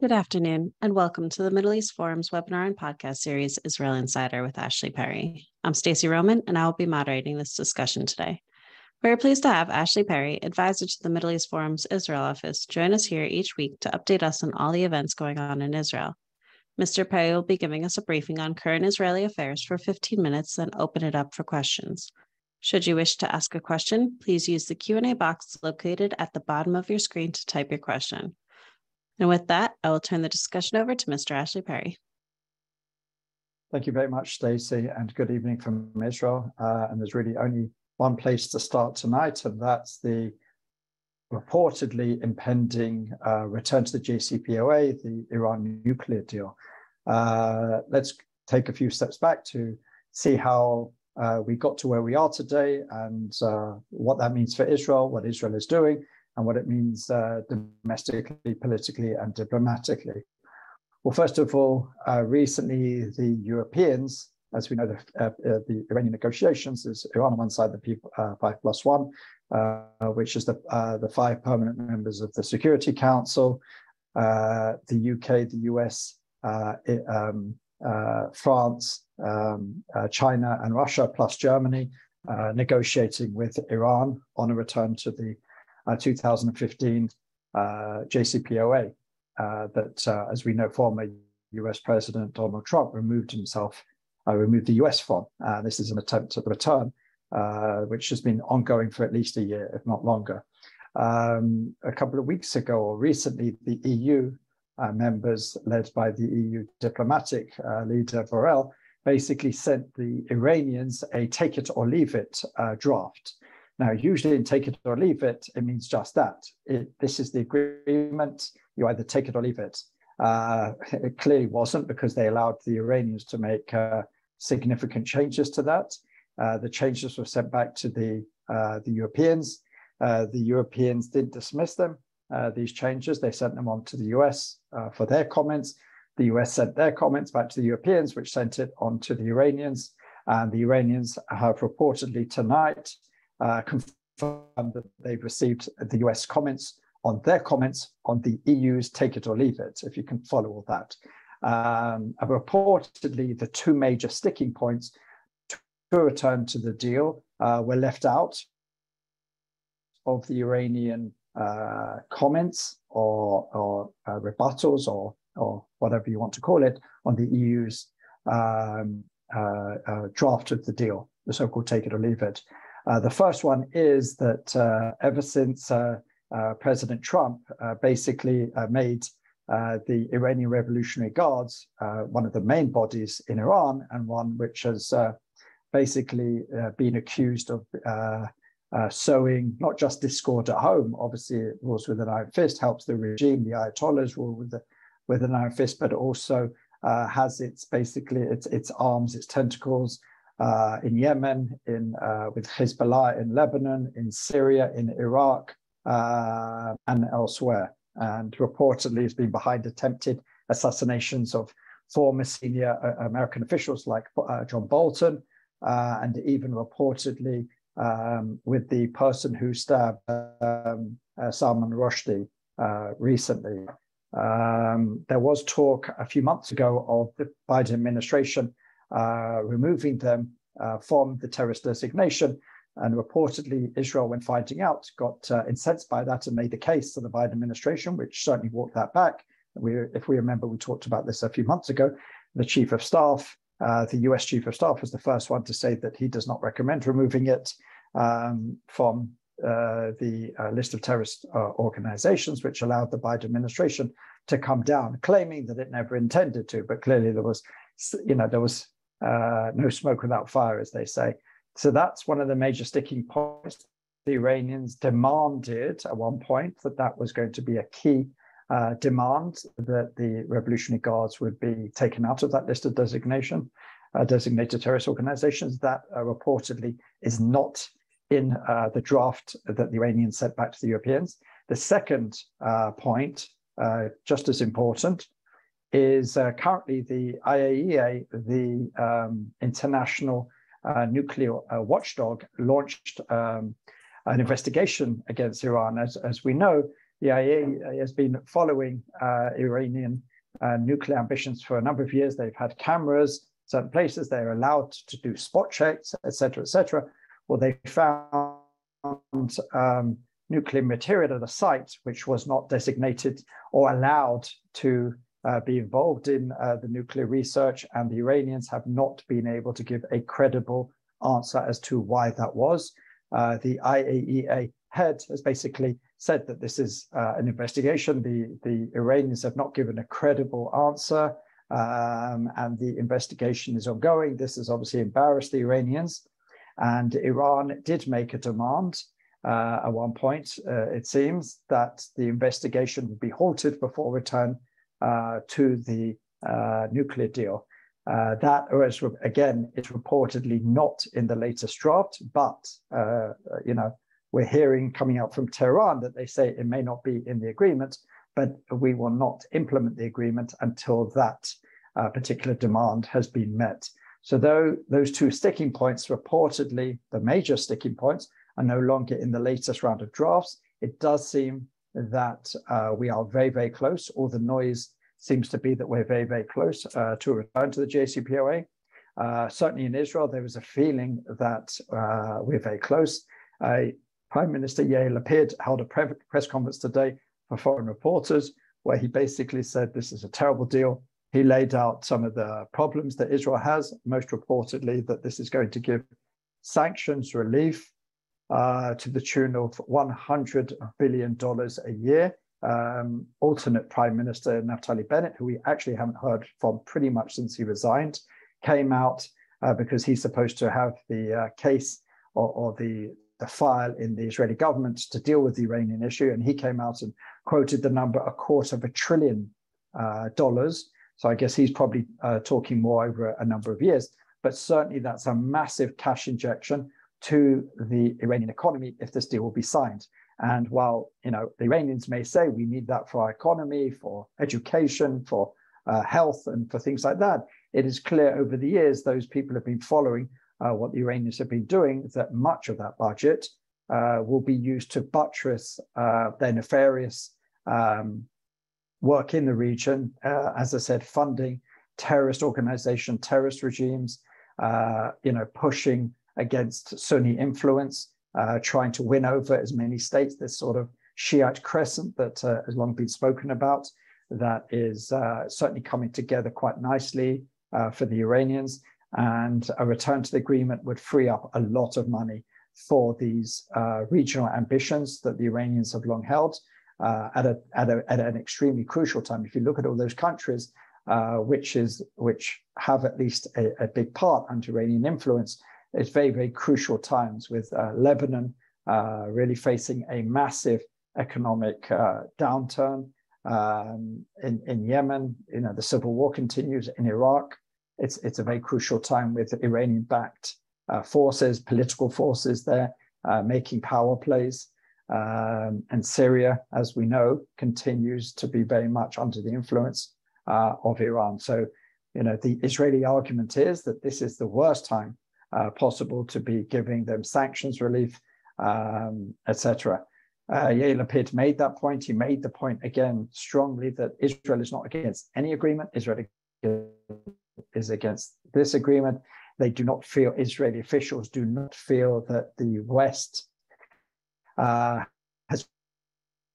Good afternoon, and welcome to the Middle East Forum's webinar and podcast series, Israel Insider with Ashley Perry. I'm Stacey Roman, and I will be moderating this discussion today. We are pleased to have Ashley Perry, advisor to the Middle East Forum's Israel office, join us here each week to update us on all the events going on in Israel. Mr. Perry will be giving us a briefing on current Israeli affairs for 15 minutes, then open it up for questions. Should you wish to ask a question, please use the Q&A box located at the bottom of your screen to type your question. And with that, I will turn the discussion over to Mr. Ashley Perry. Thank you very much, Stacey, and good evening from Israel. Uh, and there's really only one place to start tonight, and that's the reportedly impending uh, return to the JCPOA, the Iran nuclear deal. Uh, let's take a few steps back to see how uh, we got to where we are today and uh, what that means for Israel, what Israel is doing, and what it means uh, domestically, politically, and diplomatically. Well, first of all, uh, recently the Europeans, as we know, the, uh, uh the Iranian negotiations is Iran on one side, the P, uh, five plus one, uh, which is the the five permanent members of the Security Council, the UK, the US, it, um, France, um, China, and Russia, plus Germany, negotiating with Iran on a return to the uh, 2015 uh, JCPOA uh, that, as we know, former US President Donald Trump removed himself, removed the US from. this is an attempt at return, which has been ongoing for at least a year, if not longer. Um, a couple of weeks ago or recently, the EU uh, members, led by the EU diplomatic uh, leader Borrell, basically sent the Iranians a take it or leave it uh, draft. Now, usually in take it or leave it, it means just that. It, this is the agreement. You either take it or leave it. Uh, it clearly wasn't because they allowed the Iranians to make uh, significant changes to that. Uh, the changes were sent back to the, uh, the Europeans. Uh, the Europeans didn't dismiss them, uh, these changes. They sent them on to the US for their comments. The US sent their comments back to the Europeans, which sent it on to the Iranians. And the Iranians have reportedly tonight uh, confirmed that they've received the US comments on their comments on the EU's take it or leave it, if you can follow all that. Um, reportedly, the two major sticking points to return to the deal uh, were left out of the Iranian uh, comments or, or uh, rebuttals or, or whatever you want to call it on the EU's um, uh, uh, draft of the deal, the so-called take it or leave it. Uh, the first one is that uh, ever since uh, uh President Trump uh, basically uh, made the Iranian Revolutionary Guards one of the main bodies in Iran and one which has basically been accused of sowing not just discord at home, obviously it rules with an iron fist, helps the regime, the Ayatollahs rule with, the, with an iron fist, but also has its basically its, its arms, its tentacles uh, in Yemen, in uh, with Hezbollah in Lebanon, in Syria, in Iraq, uh, and elsewhere. And reportedly has been behind attempted assassinations of former senior uh, American officials like uh, John Bolton, uh, and even reportedly um, with the person who stabbed um, Salman Rushdie recently. Um, there was talk a few months ago of the Biden administration removing them uh, from the terrorist designation. And reportedly, Israel, when finding out, got uh, incensed by that and made a case to the Biden administration, which certainly walked that back. We, if we remember, we talked about this a few months ago. The chief of staff, uh, the US chief of staff, was the first one to say that he does not recommend removing it um, from uh, the uh, list of terrorist organizations, which allowed the Biden administration to come down, claiming that it never intended to. But clearly, there was, you know, there was uh, no smoke without fire, as they say. So that's one of the major sticking points. The Iranians demanded at one point that that was going to be a key uh, demand that the Revolutionary Guards would be taken out of that list of designation, uh, designated terrorist organizations. That uh, reportedly is not in uh, the draft that the Iranians sent back to the Europeans. The second uh, point, just as important, is uh, currently the IAEA, the um, international uh, nuclear uh, watchdog, launched um, an investigation against Iran. As, as we know, the IAEA has been following uh, Iranian uh, nuclear ambitions for a number of years. They've had cameras, certain places they're allowed to do spot checks, etc., etc. Well, they found um, nuclear material at a site which was not designated or allowed to uh, be involved in uh, the nuclear research, and the Iranians have not been able to give a credible answer as to why that was. Uh, the IAEA head has basically said that this is uh, an investigation. The, the Iranians have not given a credible answer, um, and the investigation is ongoing. This has obviously embarrassed the Iranians. And Iran did make a demand uh, at one point, uh, it seems, that the investigation would be halted before return to the uh, nuclear deal. Uh, that, is, again, is reportedly not in the latest draft, but uh, you know we're hearing coming out from Tehran that they say it may not be in the agreement, but we will not implement the agreement until that uh, particular demand has been met. So though those two sticking points, reportedly the major sticking points, are no longer in the latest round of drafts, it does seem that uh, we are very, very close. All the noise seems to be that we're very, very close uh, to a return to the JCPOA. Uh, certainly in Israel, there was a feeling that uh, we're very close. Prime Minister Yair Lapid held a press conference today for foreign reporters where he basically said this is a terrible deal. He laid out some of the problems that Israel has, most reportedly that this is going to give sanctions relief uh, to the tune of $100 billion a year um, alternate Prime Minister Naftali Bennett, who we actually haven't heard from pretty much since he resigned, came out uh, because he's supposed to have the uh, case or, or, the, the file in the Israeli government to deal with the Iranian issue. And he came out and quoted the number a quarter of a trillion uh, dollars. So I guess he's probably uh, talking more over a number of years. But certainly that's a massive cash injection to the Iranian economy if this deal will be signed. And while you know the Iranians may say we need that for our economy, for education, for uh, health, and for things like that, it is clear over the years those people have been following uh, what the Iranians have been doing. That much of that budget uh, will be used to buttress uh, their nefarious um, work in the region. Uh, as I said, funding terrorist organization, terrorist regimes. Uh, you know, pushing against Sunni influence uh, trying to win over as many states. This sort of Shiite crescent that uh, has long been spoken about, that is uh, certainly coming together quite nicely uh, for the Iranians. And a return to the agreement would free up a lot of money for these uh, regional ambitions that the Iranians have long held uh, at, a, at, a, at an extremely crucial time. If you look at all those countries, which is which have at least a, a big part under Iranian influence, it's very, very crucial times with uh, Lebanon uh, really facing a massive economic uh, downturn. Um, in, in Yemen, you know, the civil war continues in Iraq. It's, it's a very crucial time with Iranian-backed uh, forces, political forces there, uh, making power plays. Um, and Syria, as we know, continues to be very much under the influence uh, of Iran. So, you know, the Israeli argument is that this is the worst time uh, possible to be giving them sanctions relief, um, etc. Uh, Yair Lapid made that point. He made the point again strongly that Israel is not against any agreement. Israel is against this agreement. They do not feel, Israeli officials do not feel that the West uh, has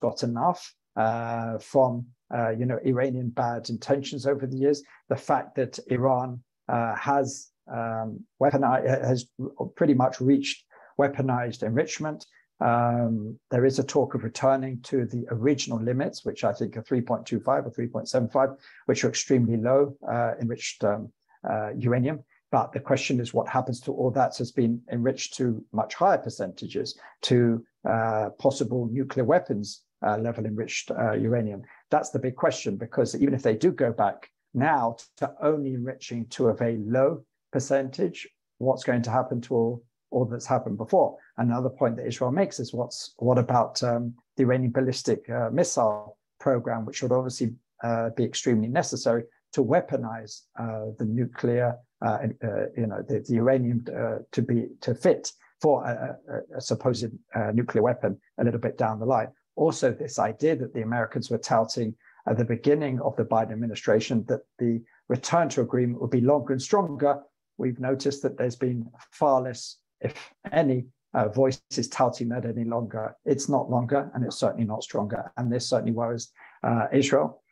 got enough uh, from, uh, you know, Iranian bad intentions over the years. The fact that Iran uh, has um, weaponized, has pretty much reached weaponized enrichment. Um, there is a talk of returning to the original limits, which I think are 3.25 or 3.75, which are extremely low uh, enriched um, uh, uranium. But the question is what happens to all that has been enriched to much higher percentages, to uh, possible nuclear weapons uh, level enriched uh, uranium. That's the big question, because even if they do go back now to only enriching to a very low percentage, what's going to happen to all, all that's happened before? Another point that Israel makes is what's what about um, the Iranian ballistic uh, missile program, which would obviously uh, be extremely necessary to weaponize uh, the nuclear, uh, uh, you know, the, the uranium uh, to be to fit for a, a, a supposed nuclear weapon a little bit down the line. also this idea that the Americans were touting at the beginning of the Biden administration that the return to agreement would be longer and stronger. We've noticed that there's been far less, if any, uh, voices touting that any longer. It's not longer, and it's certainly not stronger. And this certainly worries uh, Israel.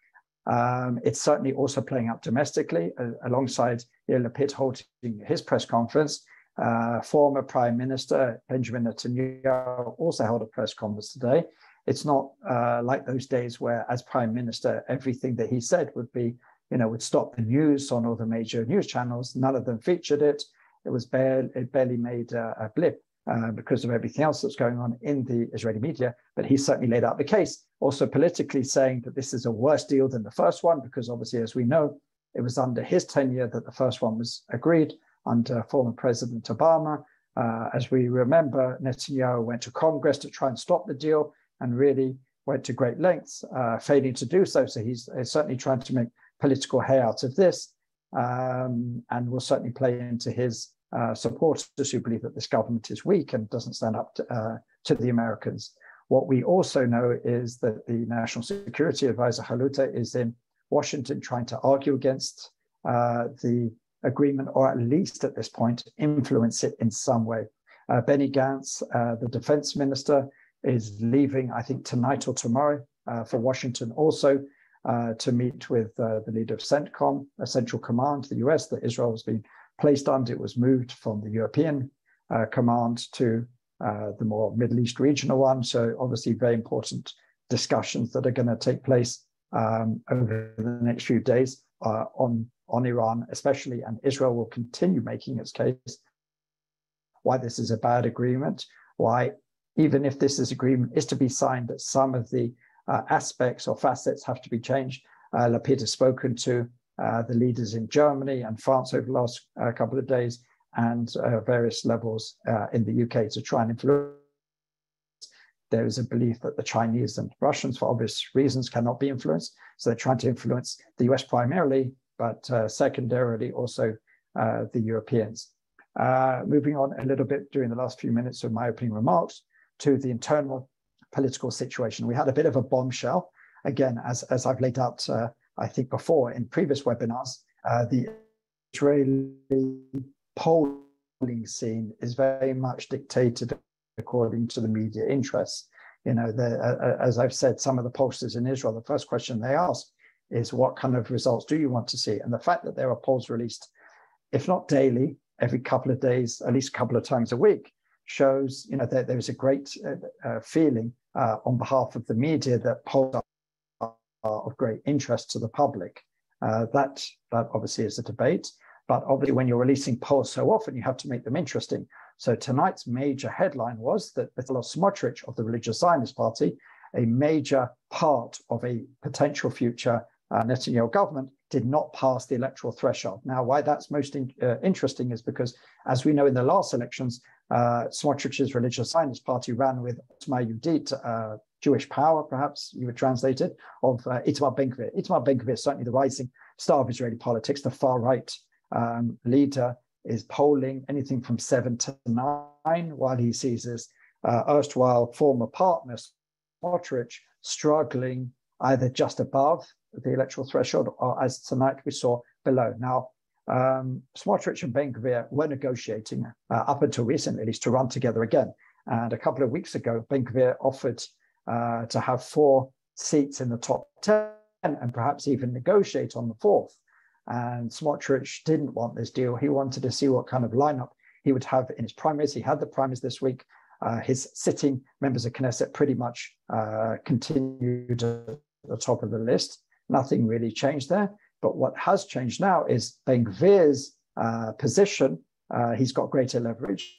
Um, it's certainly also playing out domestically uh, alongside Yair Lapid holding his press conference. Uh, former Prime Minister Benjamin Netanyahu also held a press conference today. It's not uh, like those days where, as Prime Minister, everything that he said would be, you know, would stop the news on all the major news channels. None of them featured it. It was barely, it barely made a, a blip uh, because of everything else that's going on in the Israeli media. But he certainly laid out the case, also politically saying that this is a worse deal than the first one, because obviously, as we know, it was under his tenure that the first one was agreed under former President Obama. Uh, as we remember, Netanyahu went to Congress to try and stop the deal and really went to great lengths, uh, failing to do so. So he's, he's, certainly trying to make political hay out of this um, and will certainly play into his uh, supporters who believe that this government is weak and doesn't stand up to, uh, to the Americans. What we also know is that the National Security Advisor Hulata is in Washington trying to argue against uh, the agreement, or at least at this point, influence it in some way. Uh, Benny Gantz, uh, the defense minister, is leaving, I think, tonight or tomorrow uh, for Washington also to meet with the leader of CENTCOM, a Central Command, the US that Israel has been placed under. It was moved from the European uh, command to uh, the more Middle East regional one. So obviously very important discussions that are going to take place um, over the next few days uh, on, on Iran, especially, and Israel will continue making its case why this is a bad agreement, why even if this is agreement is to be signed, that some of the uh, aspects or facets have to be changed. Uh, Lapid has spoken to uh, the leaders in Germany and France over the last uh, couple of days, and uh, various levels uh, in the UK to try and influence. There is a belief that the Chinese and Russians, for obvious reasons, cannot be influenced. So they're trying to influence the US primarily, but secondarily also the Europeans. moving on a little bit during the last few minutes of my opening remarks to the internal political situation. We had a bit of a bombshell, again, as, as I've laid out uh, I think before in previous webinars, uh, the Israeli polling scene is very much dictated according to the media interests. You know, the, uh, uh, as I've said, some of the pollsters in Israel, the first question they ask is, "What kind of results do you want to see?" And the fact that there are polls released, if not daily, every couple of days, at least a couple of times a week, shows you know that there is a great uh, uh, feeling uh, on behalf of the media that polls are of great interest to the public. Uh, that, that obviously is a debate, but obviously when you're releasing polls so often, you have to make them interesting. So tonight's major headline was that Bezalel Smotrich of the Religious Zionist Party, a major part of a potential future uh, Netanyahu government, did not pass the electoral threshold. Now, why that's most in, uh, interesting is because, as we know in the last elections, uh, Smotrich's Religious Zionist Party ran with Otzma Yehudit, uh, Jewish power, perhaps you would translate it, of uh, Itamar Ben-Gvir. Itamar Ben-Gvir is certainly the rising star of Israeli politics, the far right um, leader is polling anything from seven to nine, while he sees his uh, erstwhile former partner, Smotrich, struggling either just above the electoral threshold or, as tonight we saw, below. Now, um, Smotrich and Ben-Gvir were negotiating uh, up until recently, at least, to run together again. And a couple of weeks ago, Ben-Gvir offered uh, to have four seats in the top 10 and perhaps even negotiate on the fourth. And Smotrich didn't want this deal. He wanted to see what kind of lineup he would have in his primaries. He had the primaries this week. Uh, his sitting members of Knesset pretty much uh, continued at the top of the list. Nothing really changed there. But what has changed now is Ben Gvir's uh, position. Uh, he's got greater leverage.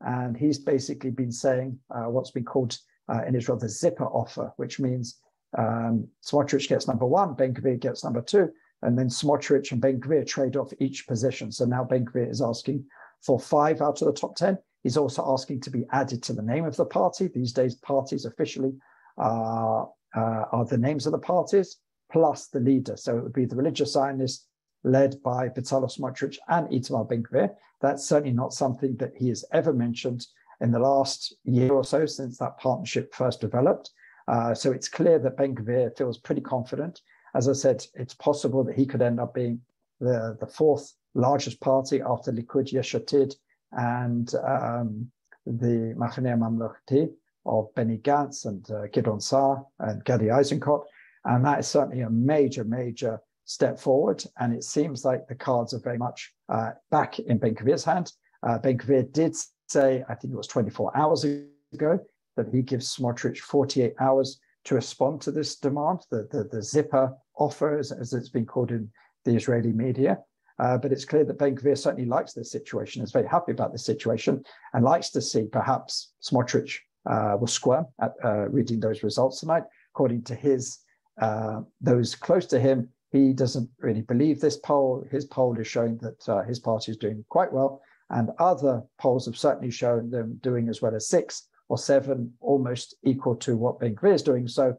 And he's basically been saying uh, what's been called uh, in Israel the zipper offer, which means um, Smotrich gets number one, Ben Gvir gets number two, and then Smotrich and Ben Gvir trade off each position. So now Ben Gvir is asking for five out of the top 10. He's also asking to be added to the name of the party. These days, parties officially uh, are the names of the parties plus the leader. So it would be the religious Zionist led by Bezalel Smotrich and Itamar Ben-Gvir. That's certainly not something that he has ever mentioned in the last year or so since that partnership first developed. Uh, so it's clear that Ben Gvir feels pretty confident. As I said, it's possible that he could end up being the, the fourth largest party after Likud Yesh Atid and um, the Machaneh Mamlechti of Benny Gantz and uh, Gideon Saar and Gadi Eisenkot. And that is certainly a major, major step forward. And it seems like the cards are very much uh, back in Ben Gvir's hand. Uh, ben Gvir did say, I think it was 24 hours ago, that he gives Smotrich 48 hours to respond to this demand, the, the, the zipper offer, as, as, it's been called in the Israeli media. Uh, but it's clear that Ben Gvir certainly likes this situation, is very happy about this situation, and likes to see perhaps Smotrich uh, will squirm at uh, reading those results tonight. According to his uh, those close to him, he doesn't really believe this poll. His poll is showing that uh, his party is doing quite well, and other polls have certainly shown them doing as well as six or seven, almost equal to what Ben Gvir is doing. So,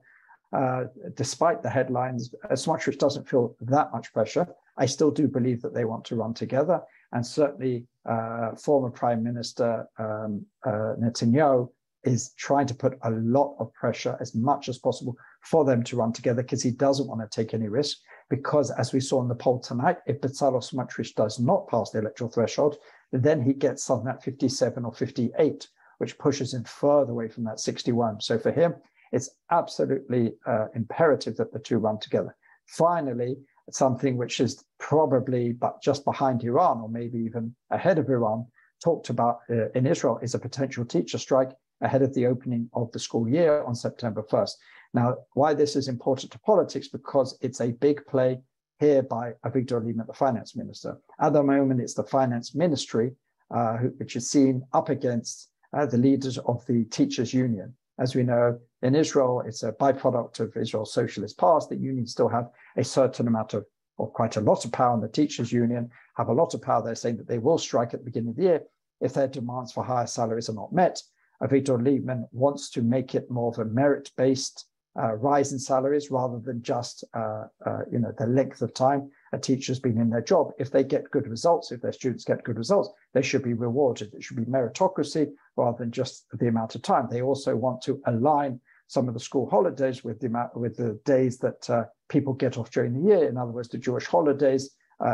uh, despite the headlines, Smotrich doesn't feel that much pressure. I still do believe that they want to run together, and certainly uh, former Prime Minister um, uh, Netanyahu is trying to put a lot of pressure, as much as possible, for them to run together because he doesn't want to take any risk. Because as we saw in the poll tonight, if Bezalel Smotrich does not pass the electoral threshold, then he gets something at 57 or 58, which pushes him further away from that 61. So for him, it's absolutely uh, imperative that the two run together. Finally, something which is probably but just behind Iran or maybe even ahead of Iran, talked about uh, in Israel is a potential teacher strike ahead of the opening of the school year on September 1st. Now, why this is important to politics, because it's a big play here by Avigdor Lieberman, the finance minister. At the moment, it's the finance ministry, uh, which is seen up against uh, the leaders of the teachers union. As we know, in Israel, it's a byproduct of Israel's socialist past that unions still have a certain amount of, or quite a lot of power, and the teachers union have a lot of power. They're saying that they will strike at the beginning of the year if their demands for higher salaries are not met. Avigdor Lieberman wants to make it more of a merit-based rise in salaries rather than just uh, uh, you know the length of time a teacher's been in their job. If they get good results, if their students get good results, they should be rewarded. It should be meritocracy rather than just the amount of time. They also want to align some of the school holidays with the amount with the days that uh, people get off during the year. In other words, the Jewish holidays,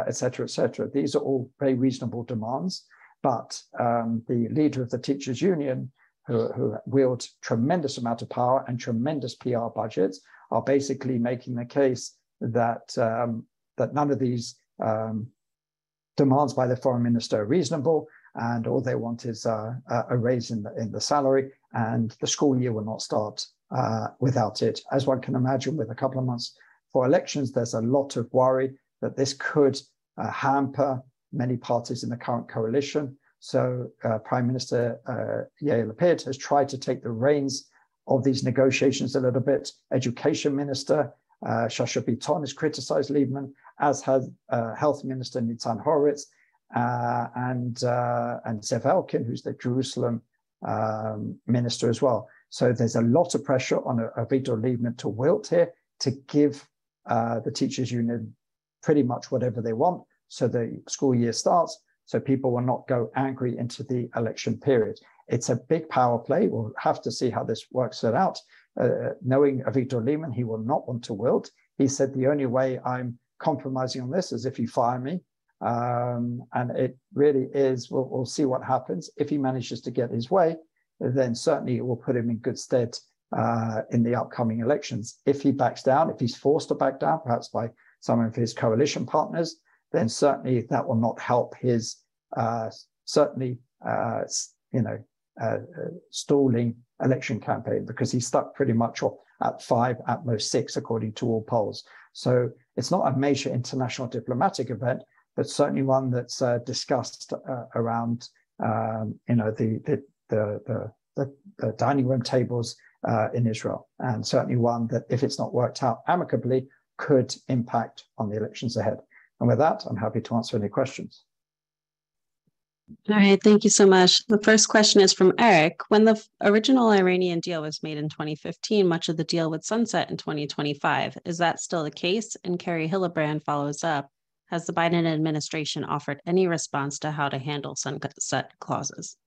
etc., uh, etc. Et These are all very reasonable demands. But um, the leader of the teachers' union who, who wield tremendous amount of power and tremendous PR budgets, are basically making the case that um, that none of these um, demands by the foreign minister are reasonable, and all they want is uh, a raise in the, in the salary, and the school year will not start uh, without it. As one can imagine, with a couple of months for elections, there's a lot of worry that this could uh, hamper many parties in the current coalition. So uh, Prime Minister uh, Yair Lapid has tried to take the reins of these negotiations a little bit. Education Minister uh, Shasha Bitton has criticized Lieberman, as has uh, Health Minister Nitzan Horowitz uh, and, uh, and Zev Elkin, who's the Jerusalem um, minister as well. So there's a lot of pressure on Avigdor Lieberman to wilt here to give uh, the teachers union pretty much whatever they want. So the school year starts so people will not go angry into the election period. It's a big power play. We'll have to see how this works it out. Uh, knowing Avigdor Lieberman, he will not want to wilt. He said the only way I'm compromising on this is if you fire me. Um, and it really is, we'll, we'll, see what happens. If he manages to get his way, then certainly it will put him in good stead uh, in the upcoming elections. If he backs down, if he's forced to back down, perhaps by some of his coalition partners, then certainly that will not help his uh, certainly, uh, you know, uh, stalling election campaign because he's stuck pretty much at five, at most six, according to all polls. So it's not a major international diplomatic event, but certainly one that's uh, discussed uh, around, um, you know, the the, the the, the dining room tables uh, in Israel, and certainly one that, if it's not worked out amicably, could impact on the elections ahead. And with that, I'm happy to answer any questions. All right, thank you so much. The first question is from Eric. When the original Iranian deal was made in 2015, much of the deal would sunset in 2025. Is that still the case? And Kerry Hillebrand follows up. Has the Biden administration offered any response to how to handle sunset clauses?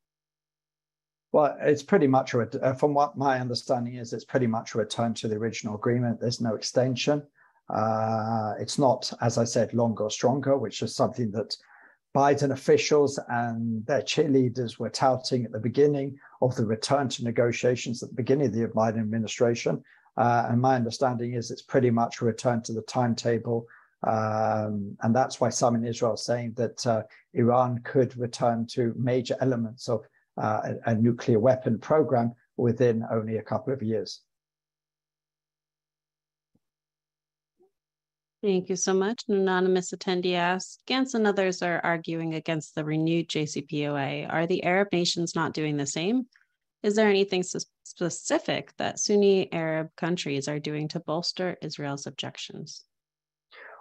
Well, it's pretty much, from what my understanding is, it's pretty much a return to the original agreement. There's no extension. Uh, it's not, as I said, longer or stronger, which is something that Biden officials and their cheerleaders were touting at the beginning of the return to negotiations at the beginning of the Biden administration. Uh, and my understanding is it's pretty much a return to the timetable. Um, and that's why some in Israel are saying that uh, Iran could return to major elements of uh, a, a nuclear weapon program within only a couple of years. Thank you so much. An anonymous attendee asks, Gantz and others are arguing against the renewed JCPOA. Are the Arab nations not doing the same? Is there anything specific that Sunni Arab countries are doing to bolster Israel's objections?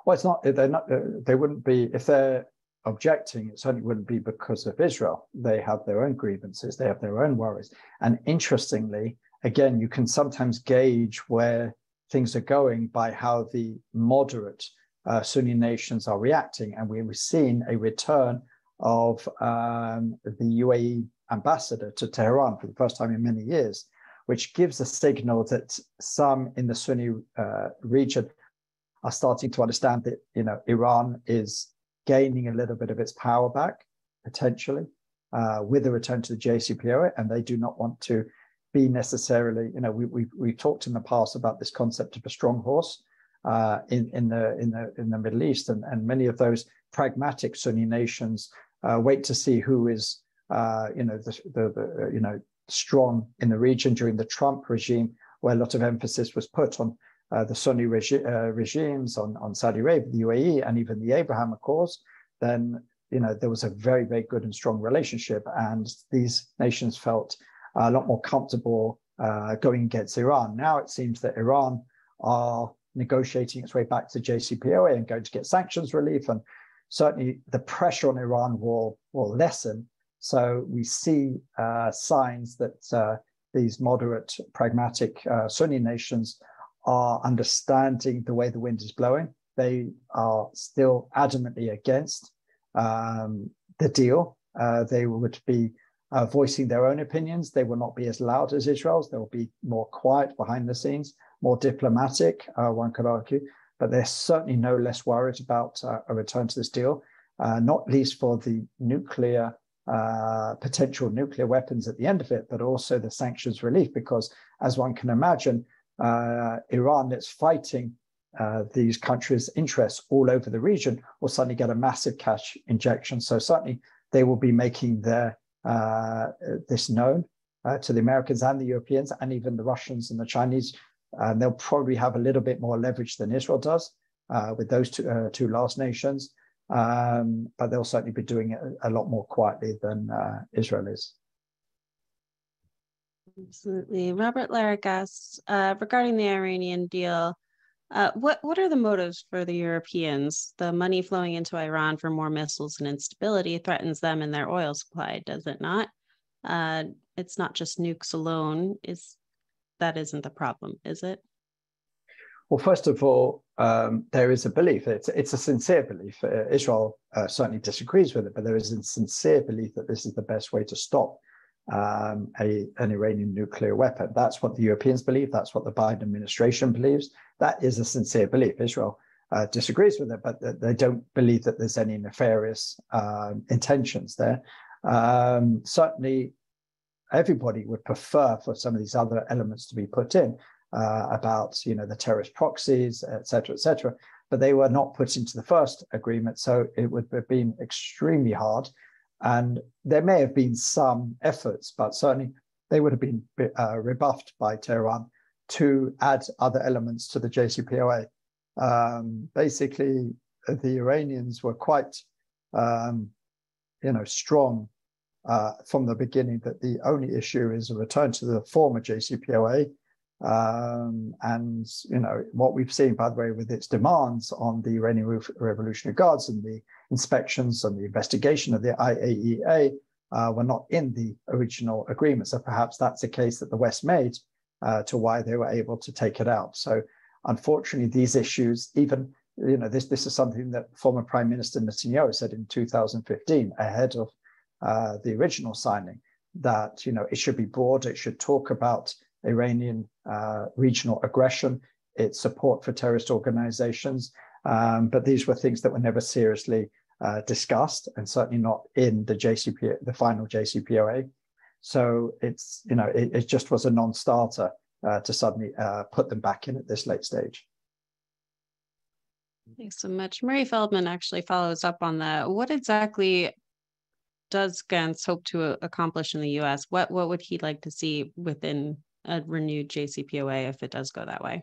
Well, it's not. Uh, they're not. Uh, they wouldn't be if they're objecting. It certainly wouldn't be because of Israel. They have their own grievances. They have their own worries. And interestingly, again, you can sometimes gauge where things are going by how the moderate uh, Sunni nations are reacting. And we've seen a return of um, the UAE ambassador to Tehran for the first time in many years, which gives a signal that some in the Sunni uh, region are starting to understand that you know Iran is gaining a little bit of its power back potentially uh, with the return to the JCPOA, and they do not want to be necessarily, you know, we, we, we talked in the past about this concept of a strong horse uh, in, in, the, in, the, in the Middle East, and, and many of those pragmatic Sunni nations uh, wait to see who is, uh, you know, the, the, the, you know, strong in the region during the Trump regime, where a lot of emphasis was put on uh, the Sunni regi- uh, regimes, on, on Saudi Arabia, the UAE, and even the Abraham Accords, then you know there was a very very good and strong relationship, and these nations felt a lot more comfortable uh, going against Iran. Now it seems that Iran are negotiating its way back to JCPOA and going to get sanctions relief, and certainly the pressure on Iran will will lessen. So we see uh, signs that uh, these moderate, pragmatic uh, Sunni nations are understanding the way the wind is blowing. They are still adamantly against um, the deal. Uh, they would be uh, voicing their own opinions. They will not be as loud as Israel's. They will be more quiet behind the scenes, more diplomatic, uh, one could argue. But they're certainly no less worried about uh, a return to this deal, uh, not least for the nuclear, uh, potential nuclear weapons at the end of it, but also the sanctions relief. Because as one can imagine, uh, Iran that's fighting these countries' interests all over the region will suddenly get a massive cash injection. So certainly they will be making their uh, this known uh, to the Americans and the Europeans and even the Russians and the Chinese. And they'll probably have a little bit more leverage than Israel does uh, with those two, two last nations. Um, but they'll certainly be doing it a, lot more quietly than Israel is. Absolutely. Robert asks uh, regarding the Iranian deal, uh, what what are the motives for the Europeans? The money flowing into Iran for more missiles and instability threatens them and their oil supply, does it not? Uh, it's not just nukes alone. Is that isn't the problem, is it? Well, first of all, um, there is a belief. It's it's a sincere belief. Uh, Israel uh, certainly disagrees with it, but there is a sincere belief that this is the best way to stop um, a, an Iranian nuclear weapon. That's what the Europeans believe. That's what the Biden administration believes. That is a sincere belief. Israel uh, disagrees with it, but they don't believe that there's any nefarious uh, intentions there. Um, certainly, everybody would prefer for some of these other elements to be put in uh, about, you know, the terrorist proxies, et cetera, et cetera. But they were not put into the first agreement, so it would have been extremely hard and there may have been some efforts, but certainly they would have been uh, rebuffed by Tehran to add other elements to the JCPOA. Um, basically, the Iranians were quite, um, you know, strong uh, from the beginning that the only issue is a return to the former JCPOA. Um, and you know what we've seen, by the way, with its demands on the Iranian Revolutionary Guards and the inspections and the investigation of the IAEA uh, were not in the original agreement. So perhaps that's a case that the West made uh, to why they were able to take it out. So unfortunately, these issues, even you know, this this is something that former Prime Minister Netanyahu said in 2015 ahead of uh, the original signing. that you know it should be broad. It should talk about Iranian uh, regional aggression, its support for terrorist organizations. Um, but these were things that were never seriously uh, discussed, and certainly not in the JCP, the final JCPOA. So it's you know it, it just was a non-starter uh, to suddenly uh, put them back in at this late stage. Thanks so much. Murray Feldman actually follows up on that. What exactly does Gantz hope to accomplish in the U.S.? What what would he like to see within a renewed JCPOA if it does go that way?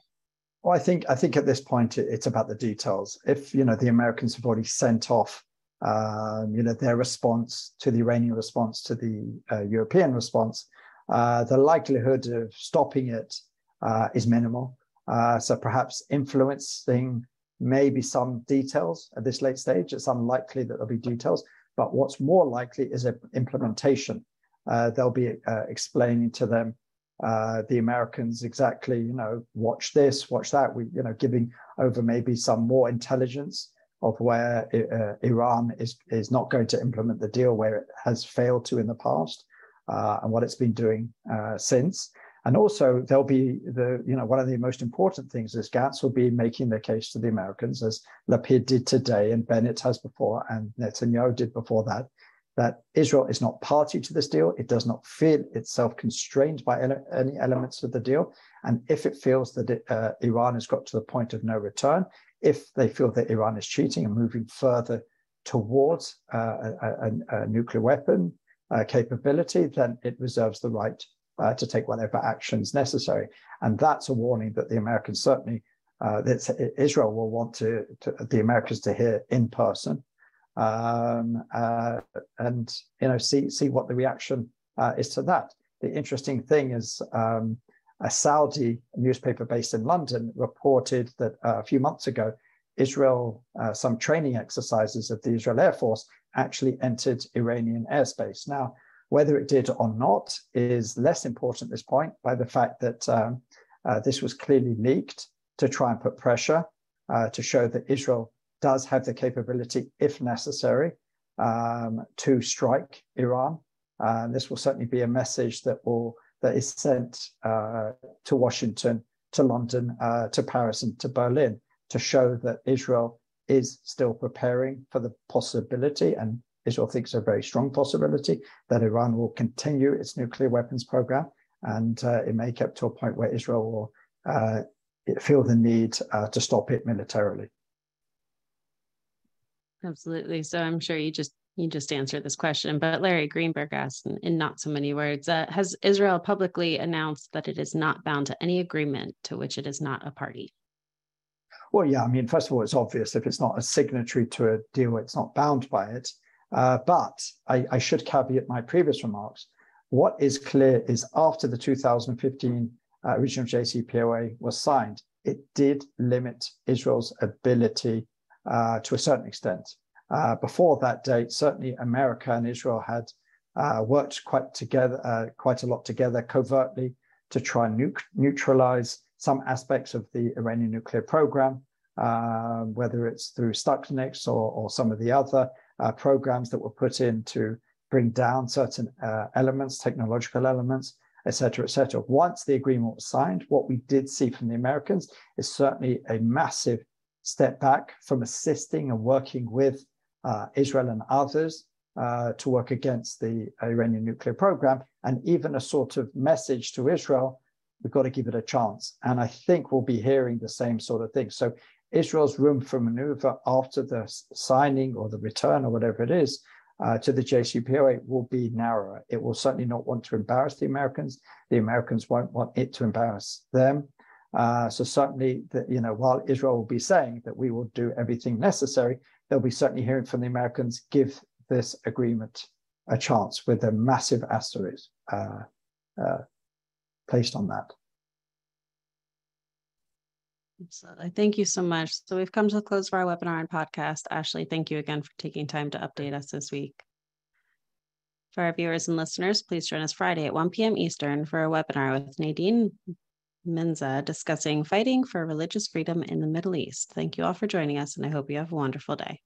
Well, I think I think at this point it's about the details. If you know the Americans have already sent off, um, you know their response to the Iranian response to the uh, European response, uh, the likelihood of stopping it uh, is minimal. Uh, so perhaps influencing maybe some details at this late stage. It's unlikely that there'll be details, but what's more likely is an implementation. Uh, they'll be uh, explaining to them uh, the Americans exactly, you know, watch this, watch that. We, you know, giving over maybe some more intelligence of where uh, Iran is is not going to implement the deal where it has failed to in the past, uh, and what it's been doing uh, since. And also, there'll be the, you know, one of the most important things is Gantz will be making the case to the Americans, as Lapid did today, and Bennett has before, and Netanyahu did before that, that Israel is not party to this deal. It does not feel itself constrained by ele- any elements of the deal. And if it feels that it, uh, Iran has got to the point of no return, if they feel that Iran is cheating and moving further towards uh, a, a, a, nuclear weapon uh, capability, then it reserves the right uh, to take whatever actions necessary. And that's a warning that the Americans certainly, uh, that Israel will want to, to, the Americans to hear in person um, uh, and you know see see what the reaction uh, is to that. The interesting thing is um, a Saudi newspaper based in London reported that uh, a few months ago, Israel uh, some training exercises of the Israel Air Force actually entered Iranian airspace. Now, whether it did or not is less important at this point by the fact that um, uh, this was clearly leaked to try and put pressure uh, to show that Israel does have the capability, if necessary, um, to strike Iran. Uh, this will certainly be a message that will that is sent uh, to Washington, to London, uh, to Paris, and to Berlin to show that Israel is still preparing for the possibility, and Israel thinks a very strong possibility that Iran will continue its nuclear weapons program, and uh, it may get to a point where Israel will uh, feel the need uh, to stop it militarily. Absolutely. So I'm sure you just you just answered this question, but Larry Greenberg asked in, in not so many words, uh, has Israel publicly announced that it is not bound to any agreement to which it is not a party? Well, yeah, I mean, first of all, it's obvious if it's not a signatory to a deal, it's not bound by it. Uh, but I, I, should caveat my previous remarks. What is clear is after the 2015 uh, regional JCPOA was signed, it did limit Israel's ability uh, to a certain extent. Uh, before that date, certainly America and Israel had uh, worked quite together, uh, quite a lot together covertly to try and neutralize some aspects of the Iranian nuclear program, uh, whether it's through Stuxnet or, or some of the other uh, programs that were put in to bring down certain elements, technological elements, et cetera, et cetera. Once the agreement was signed, what we did see from the Americans is certainly a massive step back from assisting and working with uh, Israel and others uh, to work against the Iranian nuclear program, and even a sort of message to Israel we've got to give it a chance. And I think we'll be hearing the same sort of thing. So Israel's room for maneuver after the signing or the return or whatever it is uh, to the JCPOA will be narrower. It will certainly not want to embarrass the Americans. The Americans won't want it to embarrass them. Uh, so certainly, you know, while Israel will be saying that we will do everything necessary, they'll be certainly hearing from the Americans give this agreement a chance with a massive asterisk uh, uh, placed on that. Absolutely. Thank you so much. So we've come to the close of our webinar and podcast. Ashley, thank you again for taking time to update us this week. For our viewers and listeners, please join us Friday at 1 p.m. Eastern for a webinar with Nadine Maenza discussing fighting for religious freedom in the Middle East. Thank you all for joining us, and I hope you have a wonderful day.